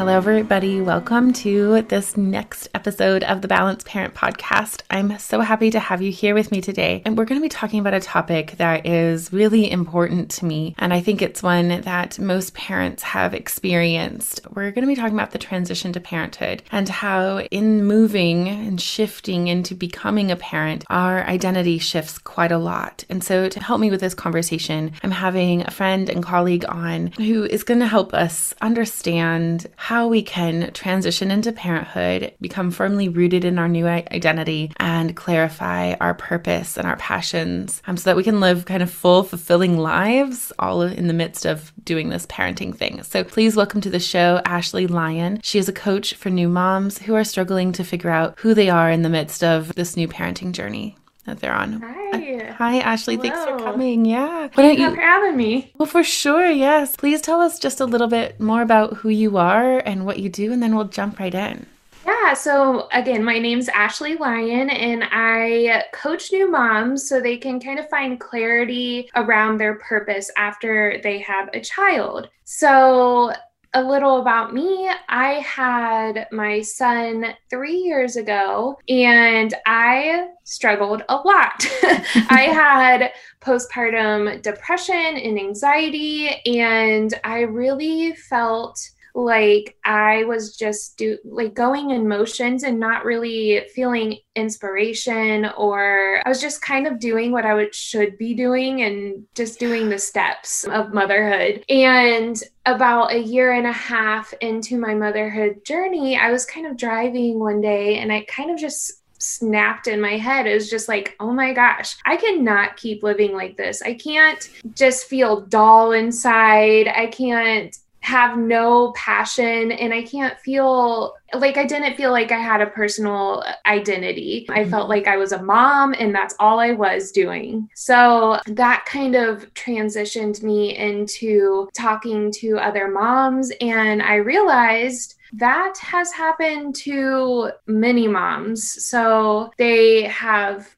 Hello, everybody. Welcome to this next episode of the Balanced Parent Podcast. I'm so happy to have you here with me today. And we're going to be talking about a topic that is really important to me. And I think it's one that most parents have experienced. We're going to be talking about the transition to parenthood and how, in moving and shifting into becoming a parent, our identity shifts quite a lot. And so, to help me with this conversation, I'm having a friend and colleague on who is going to help us understand how we can transition into parenthood, become firmly rooted in our new identity, and clarify our purpose and our passions um, so that we can live kind of full, fulfilling lives all in the midst of doing this parenting thing. So please welcome to the show Ashley Lyon. She is a coach for new moms who are struggling to figure out who they are in the midst of this new parenting journey that they're on. Hi. Uh, hi, Ashley. Hello. Thanks for coming. Yeah. Why don't you for having me? Well, for sure. Yes. Please tell us just a little bit more about who you are and what you do, and then we'll jump right in. Yeah, so again, my name's Ashley Lyon, and I coach new moms so they can kind of find clarity around their purpose after they have a child. So, a little about me I had my son three years ago and I struggled a lot. I had postpartum depression and anxiety, and I really felt like I was just do like going in motions and not really feeling inspiration or I was just kind of doing what I would should be doing and just doing the steps of motherhood. And about a year and a half into my motherhood journey, I was kind of driving one day and I kind of just snapped in my head. It was just like oh my gosh i cannot keep living like this. I can't just feel dull inside. I can't have no passion and I can't feel like I didn't feel like I had a personal identity. I felt mm-hmm. like I was a mom and that's all I was doing. So that kind of transitioned me into talking to other moms and I realized that has happened to many moms. So they have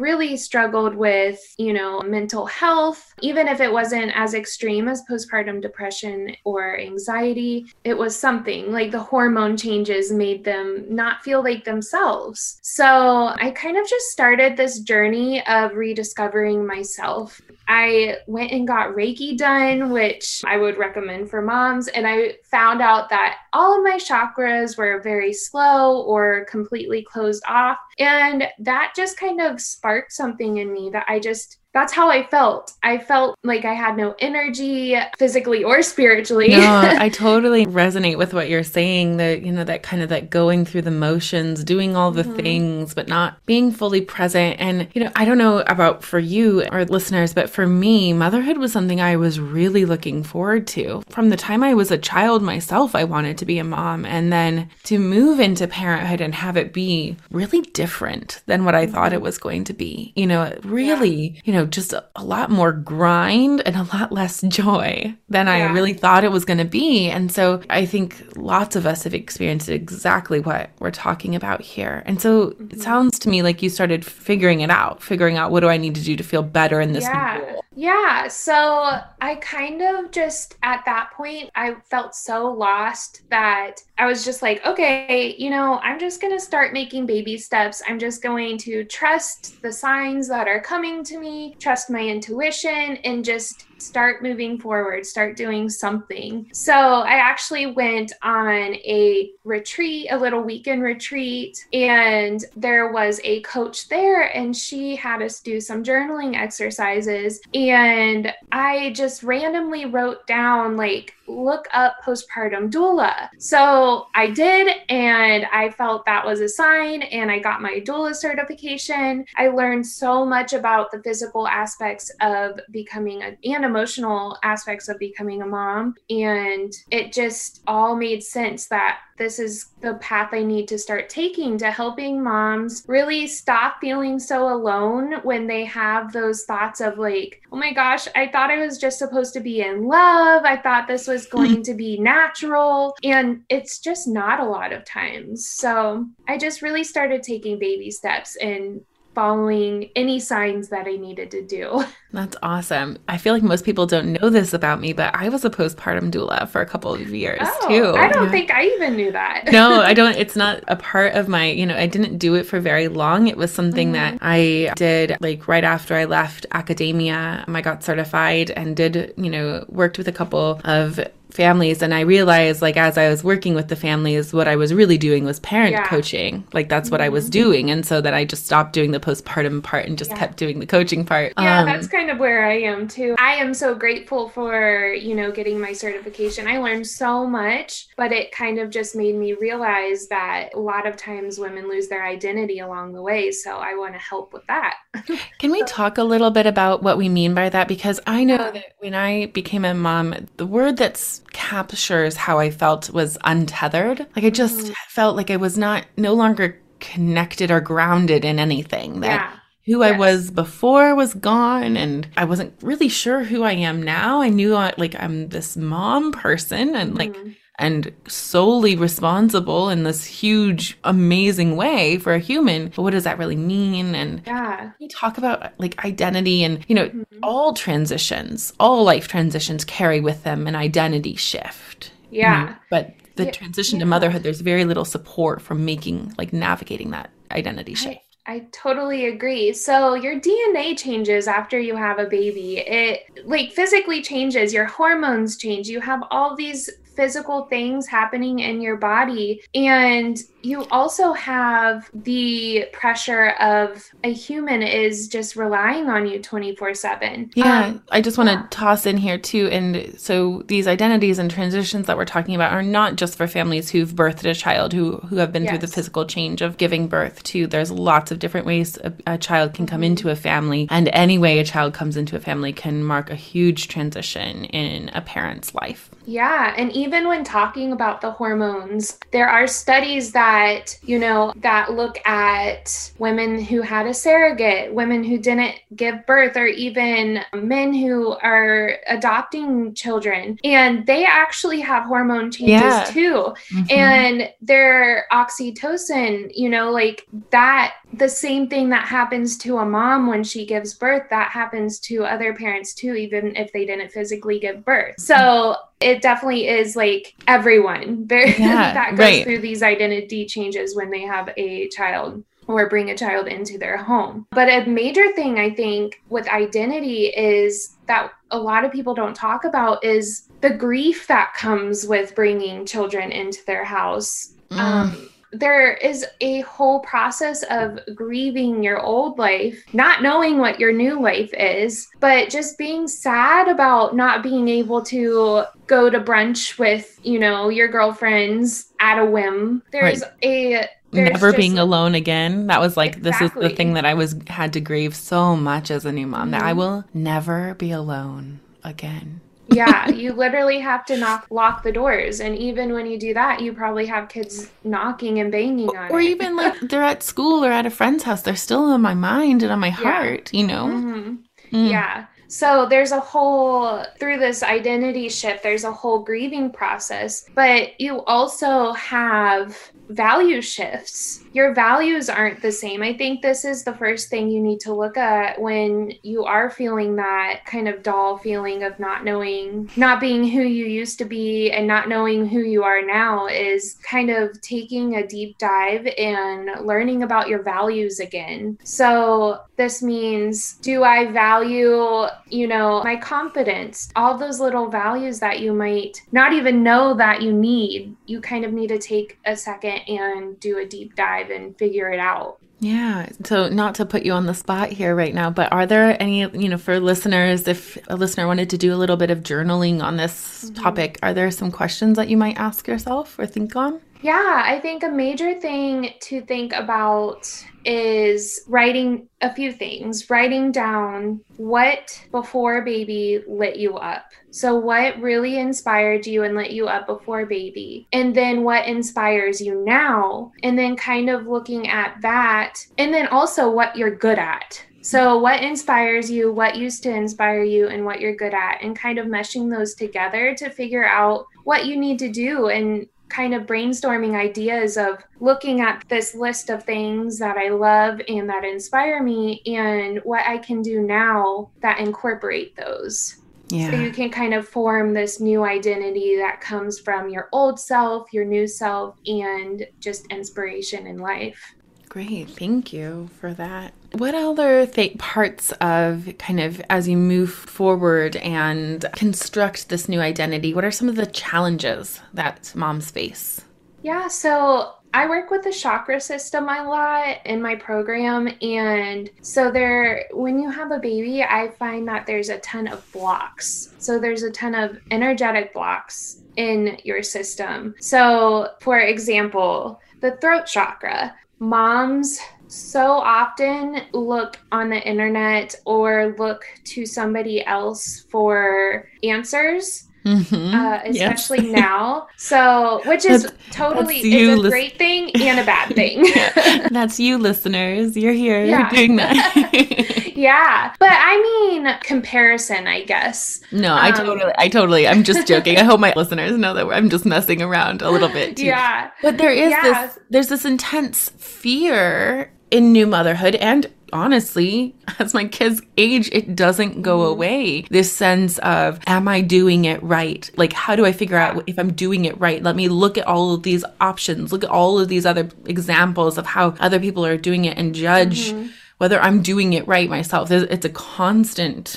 really struggled with, you know, mental health, even if it wasn't as extreme as postpartum depression or anxiety, it was something like the hormone changes made them not feel like themselves. So I kind of just started this journey of rediscovering myself. I went and got Reiki done, which I would recommend for moms. And I found out that all of my chakras were very slow or completely closed off. And that just kind of sparked something in me that I just that's how I felt. I felt like I had no energy physically or spiritually. no, I totally resonate with what you're saying that, you know, that kind of that going through the motions, doing all the mm-hmm. things, but not being fully present. And, you know, I don't know about for you or listeners, but for me, motherhood was something I was really looking forward to. From the time I was a child myself, I wanted to be a mom. And then to move into parenthood and have it be really different than what I thought it mm-hmm. was going to be, you know, really, yeah. you know, just a, a, lot more grind and a lot less joy than yeah. I really thought it was going to be. And so I think lots of us have experienced exactly what we're talking about here. And so mm-hmm. it sounds to me like you started figuring it out, figuring out what do I need to do to feel better in this yeah. Yeah, so I kind of just at that point, I felt so lost that I was just like, okay, you know, I'm just going to start making baby steps. I'm just going to trust the signs that are coming to me, trust my intuition, and just start moving forward, start doing something. So I actually went on a retreat, a little weekend retreat, and there was a coach there, and she had us do some journaling exercises. And I just randomly wrote down, like, look up postpartum doula. So I did, and I felt that was a sign, and I got my doula certification. I learned so much about the physical aspects of becoming a, and emotional aspects of becoming a mom. And it just all made sense that this is the path I need to start taking to helping moms really stop feeling so alone when they have those thoughts of like, oh my gosh, I thought I was just supposed to be in love. I thought this was hmm. going to be natural. And it's just not a lot of times. So I just really started taking baby steps and following any signs that I needed to do. That's awesome. I feel like most people don't know this about me, but I was a postpartum doula for a couple of years oh, too. I don't yeah. think I even knew that. no, I don't. It's not a part of my, you know, I didn't do it for very long. It was something mm-hmm. that I did like right after I left academia. I got certified and did, you know, worked with a couple of families and i realized like as i was working with the families what i was really doing was parent yeah. coaching like that's what mm-hmm. i was mm-hmm. doing and so that i just stopped doing the postpartum part and just yeah. kept doing the coaching part yeah um, that's kind of where i am too i am so grateful for you know getting my certification i learned so much but it kind of just made me realize that a lot of times women lose their identity along the way so i want to help with that can we talk a little bit about what we mean by that because i know that when i became a mom the word that's captures how I felt was untethered. Like I just mm-hmm. felt like I was not no longer connected or grounded in anything. That yeah. who yes. I was before was gone and I wasn't really sure who I am now. I knew I, like I'm this mom person and like mm-hmm and solely responsible in this huge, amazing way for a human. But what does that really mean? And yeah, we talk about like identity and, you know, mm-hmm. all transitions, all life transitions carry with them an identity shift. Yeah. Mm-hmm. But the yeah. transition yeah. to motherhood, there's very little support from making, like, navigating that identity shift. I totally agree. So your DNA changes after you have a baby. It like physically changes, your hormones change. You have all these physical things happening in your body. And you also have the pressure of a human is just relying on you 24 7. Yeah. Um, I just want to yeah. toss in here too. And so these identities and transitions that we're talking about are not just for families who've birthed a child who, who have been yes. through the physical change of giving birth to. There's lots of different ways a, a child can come mm-hmm. into a family. And any way a child comes into a family can mark a huge transition in a parent's life. Yeah. And even when talking about the hormones, there are studies that, you know, that look at women who had a surrogate, women who didn't give birth, or even men who are adopting children. And they actually have hormone changes yeah. too. Mm-hmm. And their oxytocin, you know, like that, the same thing that happens to a mom when she gives birth, that happens to other parents too, even if they didn't physically give birth. So, it definitely is like everyone yeah, that goes right. through these identity changes when they have a child or bring a child into their home. But a major thing I think with identity is that a lot of people don't talk about is the grief that comes with bringing children into their house. Mm. Um, there is a whole process of grieving your old life, not knowing what your new life is, but just being sad about not being able to go to brunch with, you know, your girlfriends at a whim. There's right. a there's never just, being alone again. That was like exactly. this is the thing that I was had to grieve so much as a new mom mm-hmm. that I mm-hmm. will never be alone again yeah, you literally have to knock lock the doors, and even when you do that, you probably have kids knocking and banging on you. or it. even like they're at school or at a friend's house, they're still on my mind and on my heart. You know. Mm-hmm. Mm. Yeah. So there's a whole, through this identity shift, there's a whole grieving process, but you also have value shifts. Your values aren't the same. I think this is the first thing you need to look at when you are feeling that kind of dull feeling of not knowing, not being who you used to be and not knowing who you are now is kind of taking a deep dive and learning about your values again. So this means do I value, you know, my confidence, all those little values that you might not even know that you need. You kind of need to take a second and do a deep dive and figure it out. Yeah. So, not to put you on the spot here right now, but are there any, you know, for listeners, if a listener wanted to do a little bit of journaling on this mm-hmm. topic, are there some questions that you might ask yourself or think on? Yeah, I think a major thing to think about is writing a few things, writing down what before baby lit you up. So, what really inspired you and lit you up before baby? And then what inspires you now? And then kind of looking at that. And then also what you're good at. So, what inspires you, what used to inspire you, and what you're good at, and kind of meshing those together to figure out what you need to do and kind of brainstorming ideas of looking at this list of things that I love and that inspire me and what I can do now that incorporate those. Yeah. So you can kind of form this new identity that comes from your old self, your new self, and just inspiration in life. Great. Thank you for that. What other th- parts of kind of as you move forward and construct this new identity, what are some of the challenges that moms face? Yeah, so I work with the chakra system a lot in my program. And so, there, when you have a baby, I find that there's a ton of blocks. So, there's a ton of energetic blocks in your system. So, for example, the throat chakra moms so often look on the internet or look to somebody else for answers. Mm-hmm. Uh, especially yes. now. So, which is that's, totally that's is a li- great thing and a bad thing. that's you, listeners. You're here. Yeah. You're doing that. Yeah, but I mean comparison, I guess. No, um, I totally, I totally. I'm just joking. I hope my listeners know that I'm just messing around a little bit. Too. Yeah, but there is yeah. this. There's this intense fear in new motherhood and honestly, as my kids age, it doesn't go mm-hmm. away. This sense of, am I doing it right? Like, how do I figure out if I'm doing it right? Let me look at all of these options, look at all of these other examples of how other people are doing it and judge mm-hmm. Whether I'm doing it right myself. It's a constant.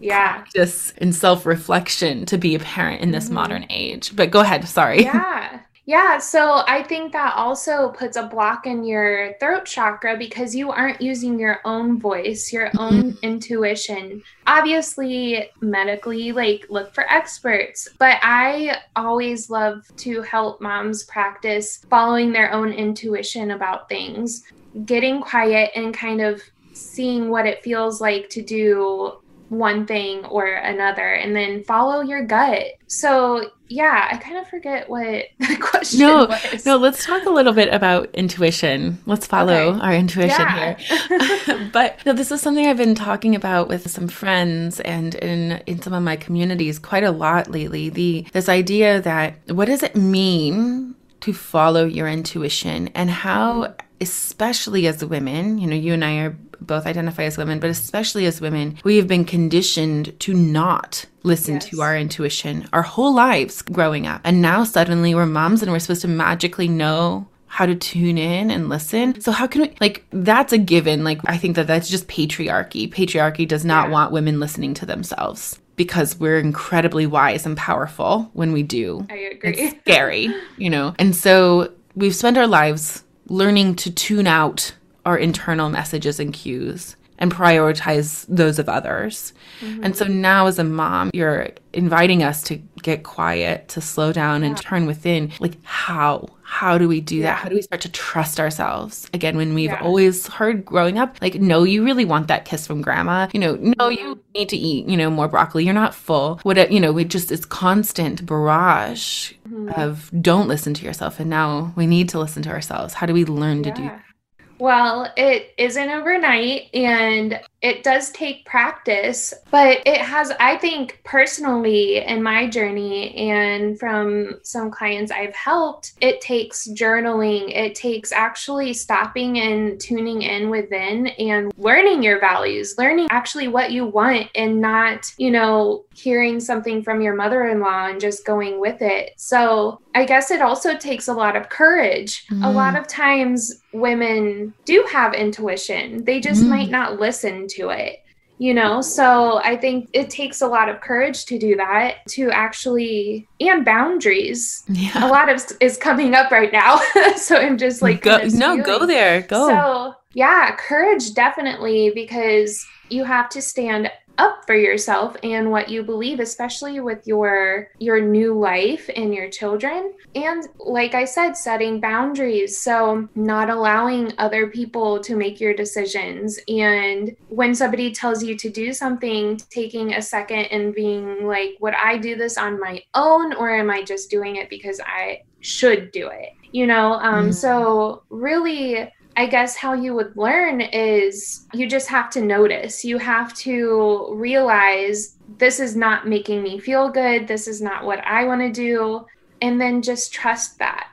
yeah. practice and self reflection to be a parent in this mm-hmm. modern age. But go ahead, sorry. Yeah. Yeah, so I think that also puts a block in your throat chakra because you aren't using your own voice, your own mm-hmm. intuition. Obviously, medically, like look for experts, but I always love to help moms practice following their own intuition about things, getting quiet and kind of seeing what it feels like to do one thing or another and then follow your gut. So, yeah, I kind of forget what the question no, was. No, let's talk a little bit about intuition. Let's follow okay. our intuition yeah. here. but no, this is something I've been talking about with some friends and in in some of my communities quite a lot lately. The this idea that what does it mean to follow your intuition and how especially as women, you know, you and I are both identify as women, but especially as women, we have been conditioned to not listen yes. to our intuition our whole lives growing up. And now suddenly we're moms and we're supposed to magically know how to tune in and listen. So how can we like that's a given. Like I think that that's just patriarchy. Patriarchy does not yeah. want women listening to themselves because we're incredibly wise and powerful when we do. I agree. It's scary, you know. And so we've spent our lives learning to tune out our internal messages and cues and prioritize those of others. Mm-hmm. And so now, as a mom, you're inviting us to get quiet, to slow down, and turn within. Like, how? How do we do yeah. that? How do we start to trust ourselves again when we've yeah. always heard growing up, like, no, you really want that kiss from grandma? You know, no, you mm-hmm. need to eat, you know, more broccoli. You're not full. What, you know, we just, it's constant barrage mm-hmm. of don't listen to yourself. And now we need to listen to ourselves. How do we learn yeah. to do that? Well, it isn't overnight and it does take practice, but it has, I think, personally in my journey and from some clients I've helped, it takes journaling. It takes actually stopping and tuning in within and learning your values, learning actually what you want and not, you know, hearing something from your mother in law and just going with it. So I guess it also takes a lot of courage. Mm. A lot of times women do have intuition, they just mm. might not listen to it you know? So i think it takes a lot of courage to do that to actually and boundaries. Yeah. a lot of is coming up right now. So i'm just like go, no go there. Go. So yeah courage definitely because you have to stand up for yourself and what you believe especially with your your new life and your children. And like i said setting boundaries. So not allowing other people to make your decisions. And when somebody tells you to do something taking a second and being like would i do this on my own or am i just doing it because i should do it? You know um mm. so really I guess how you would learn is you just have to notice. You have to realize this is not making me feel good. This is not what I want to do. And then just trust that.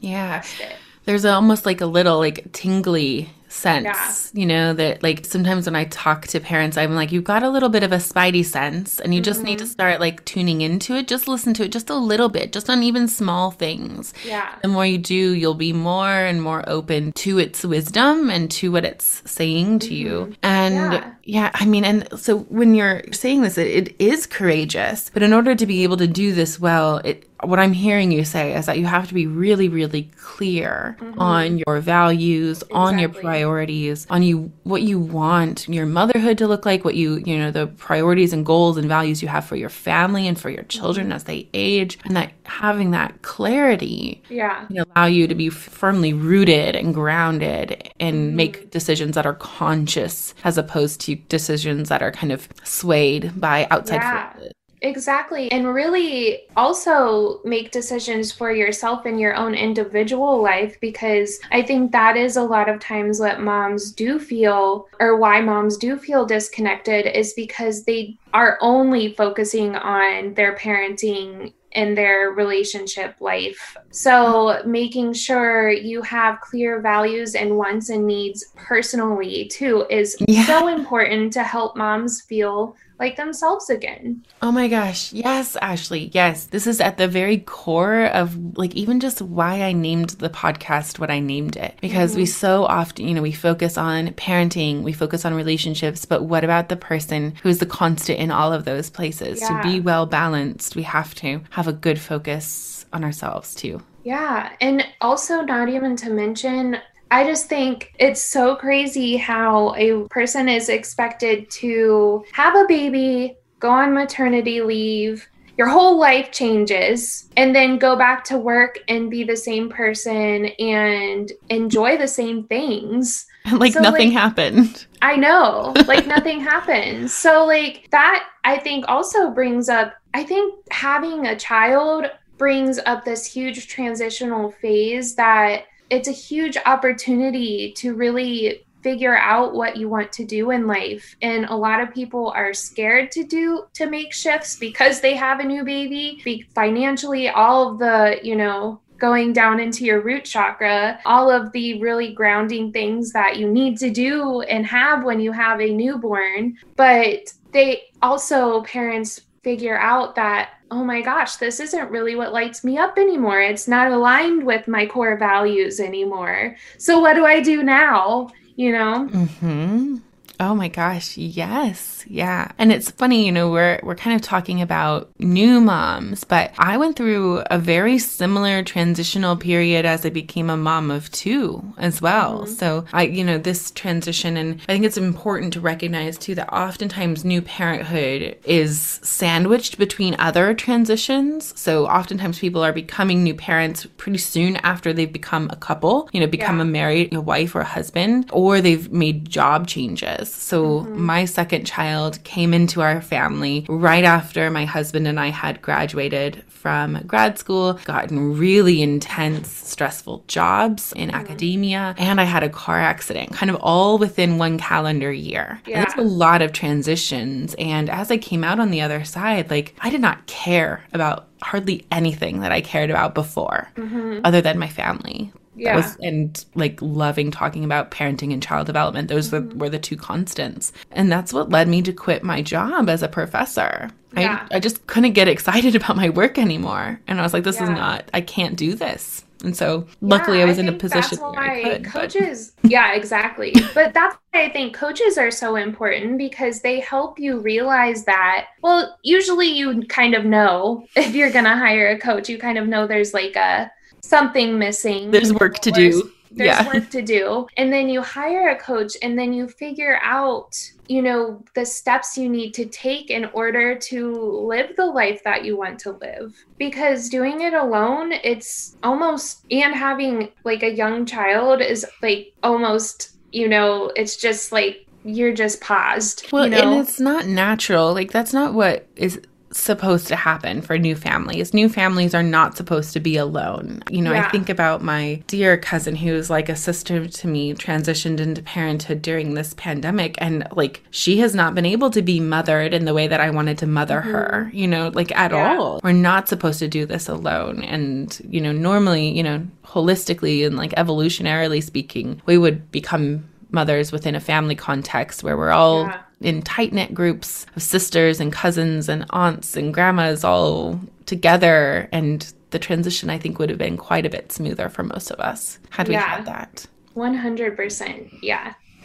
Yeah. Trust There's almost like a little like tingly sense. Yeah. You know, that like sometimes when I talk to parents, I'm like, you've got a little bit of a spidey sense and you mm-hmm. just need to mm-hmm. start like tuning into it. Just listen to it just a little bit, just on even small things. Yeah. The more you do, you'll be more and more open to its wisdom and to what it's saying to mm-hmm. you. And yeah. yeah. I mean, and so when you're saying this, it, it is courageous, but in order to be able to do this well, it what I'm hearing you say is that you have to be really, really clear mm-hmm. on your values, exactly. on your priorities, on you what you want your motherhood to look like, what you you know the priorities and goals and values you have for your family and for your children mm-hmm. as they age, and that having that clarity, yeah, can allow you to be firmly rooted and grounded and mm-hmm. make decisions that are conscious as opposed to decisions that are kind of swayed by outside yeah. forces. Exactly. And really also make decisions for yourself in your own individual life because I think that is a lot of times what moms do feel or why moms do feel disconnected is because they are only focusing on their parenting in their relationship life. So, making sure you have clear values and wants and needs personally, too, is yeah. so important to help moms feel like themselves again. Oh my gosh. Yes, Ashley. Yes. This is at the very core of like even just why I named the podcast what I named it. Because mm-hmm. we so often, you know, we focus on parenting, we focus on relationships, but what about the person who's the constant in all of those places? Yeah. To be well balanced, we have to have a good focus on ourselves too. Yeah. And also, not even to mention, I just think it's so crazy how a person is expected to have a baby, go on maternity leave, your whole life changes, and then go back to work and be the same person and enjoy the same things. Like so, nothing like, happened. I know, like nothing happened. So, like, that I think also brings up, I think having a child brings up this huge transitional phase that it's a huge opportunity to really figure out what you want to do in life. And a lot of people are scared to do to make shifts because they have a new baby. Financially all of the you know going down into your root chakra all of the really grounding things that you need to do and have when you have a newborn. But they also parents figure out that oh my gosh, this isn't really what lights me up anymore. It's not aligned with my core values anymore. So what do I do now? You know? Mm-hmm. Oh my gosh, yes. Yeah. And it's funny, you know, we're we're kind of talking about new moms, but I went through a very similar transitional period as I became a mom of two as well. Mm-hmm. So I, you know, this transition and I think it's important to recognize too that oftentimes new parenthood is sandwiched between other transitions. So oftentimes people are becoming new parents pretty soon after they've become a couple, you know, become yeah. a married a wife or a husband, or they've made job changes. So mm-hmm. my second child came into our family right after my husband and I had graduated from grad school, gotten really intense, stressful jobs in mm-hmm. academia, and I had a car accident kind of all within one calendar year. Yeah. And that's a lot of transitions. And as I came out on the other side, like I did not care about hardly anything that I cared about before, mm-hmm. other than my family. Yeah. Was, and like loving talking about parenting and child development. Those mm-hmm. were, were the two constants. And that's what led me to quit my job as a professor. Yeah. I, I just couldn't get excited about my work anymore. And I was like, this yeah. is not, I can't do this. And so luckily yeah, I was I in a position where I could. Coaches, but. yeah, exactly. but that's why I think coaches are so important because they help you realize that, well, usually you kind of know if you're going to hire a coach, you kind of know there's like a, something missing. There's work to do. There's yeah. work to do. And then you hire a coach and then you figure out, you know, the steps you need to take in order to live the life that you want to live. Because doing it alone, it's almost, and having like a young child is like almost, you know, it's just like you're just paused. Well, you know? and it's not natural. Like that's not what is supposed to happen for new families. New families are not supposed to be alone. You know, yeah. I think about my dear cousin who's like a sister to me, transitioned into parenthood during this pandemic, and like she has not been able to be mothered in the way that I wanted to mother mm-hmm. her, you know, like at yeah. all. We're not supposed to do this alone. And, you know, normally, you know, holistically and like evolutionarily speaking, we would become mothers within a family context where we're all yeah in tight knit groups of sisters and cousins and aunts and grandmas all together. And the transition, I think, would have been quite a bit smoother for most of us had we yeah. had that. 100%. Yeah.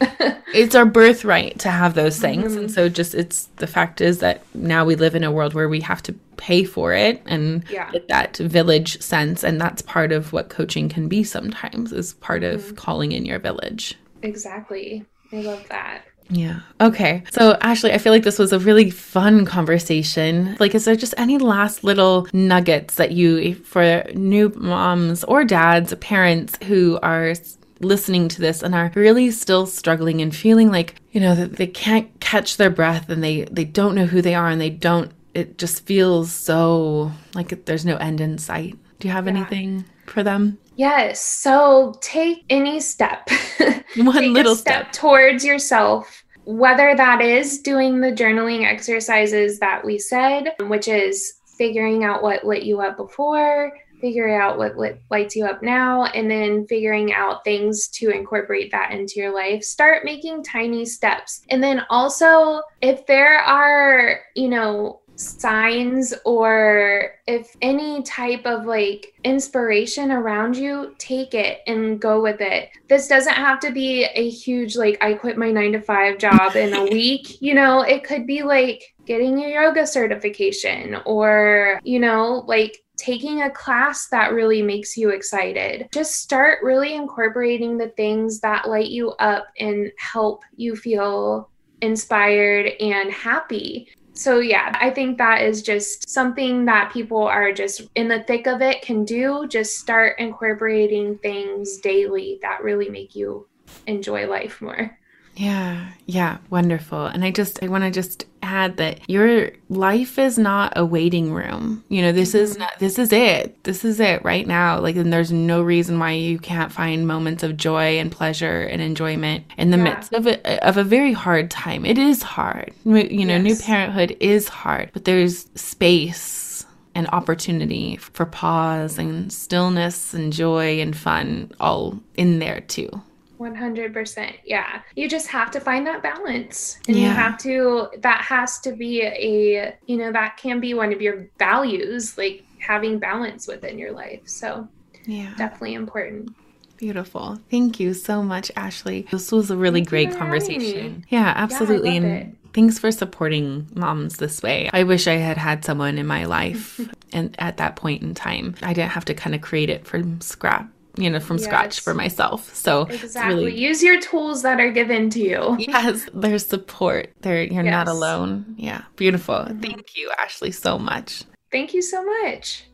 it's our birthright to have those things. Mm-hmm. And so, just it's the fact is that now we live in a world where we have to pay for it and yeah. get that village sense. And that's part of what coaching can be sometimes, is part of mm-hmm. calling in your village. Exactly. I love that. Yeah. Okay. So, Ashley, I feel like this was a really fun conversation. Like, is there just any last little nuggets that you, for new moms or dads, parents who are listening to this and are really still struggling and feeling like, you know, that they can't catch their breath and they, they don't know who they are and they don't, it just feels so like there's no end in sight. Do you have yeah. anything for them? Yes. So take any step. One little step, step towards yourself, whether that is doing the journaling exercises that we said, which is figuring out what lit you up before, figuring out what lit, lights you up now, and then figuring out things to incorporate that into your life. Start making tiny steps. And then also, if there are, you know, signs or if any type of like inspiration around you, take it and go with it. This doesn't have to be a huge, like, I quit my nine to five job in a week. You know, it could be like getting a yoga certification or, you know, like taking a class that really makes you excited. Just start really incorporating the things that light you up and help you feel inspired and happy so, yeah, I think that is just something that people are just in the thick of it can do. Just start incorporating things daily that really make you enjoy life more. Yeah, yeah, wonderful. And I just I want to just add that your life is not a waiting room. You know, this mm-hmm. is not this is it. This is it right now. Like and there's no reason why you can't find moments of joy and pleasure and enjoyment in the yeah. midst of a of a very hard time. It is hard. You know, yes. new parenthood is hard, but there's space and opportunity for pause and stillness and joy and fun all in there too. 100%. Yeah. You just have to find that balance. And yeah. you have to, that has to be a, you know, that can be one of your values, like having balance within your life. So, yeah, definitely important. Beautiful. Thank you so much, Ashley. This was a really Thank great conversation. Yeah, absolutely. Yeah, and it. thanks for supporting moms this way. I wish I had had someone in my life and at that point in time. I didn't have to kind of create it from scratch you know, from yes. scratch for myself. So exactly really... use your tools that are given to you. yes, there's support. There, you're yes. not alone. Yeah, beautiful. Mm-hmm. Thank you, Ashley, so much. Thank you so much.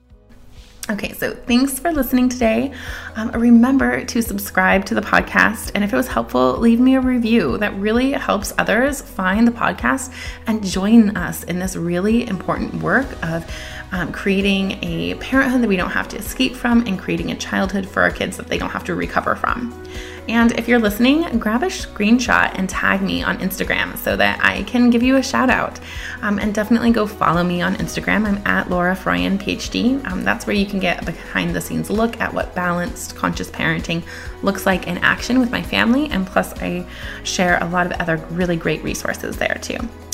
Okay, so thanks for listening today. Um, remember to subscribe to the podcast. And if it was helpful, leave me a review. That really helps others find the podcast and join us in this really important work of um, creating a parenthood that we don't have to escape from and creating a childhood for our kids that they don't have to recover from. And if you're listening, grab a screenshot and tag me on Instagram so that I can give you a shout out. Um, and definitely go follow me on Instagram. I'm at Laura Froyen, PhD. Um, that's where you can get a behind the scenes look at what balanced conscious parenting looks like in action with my family. And plus, I share a lot of other really great resources there too.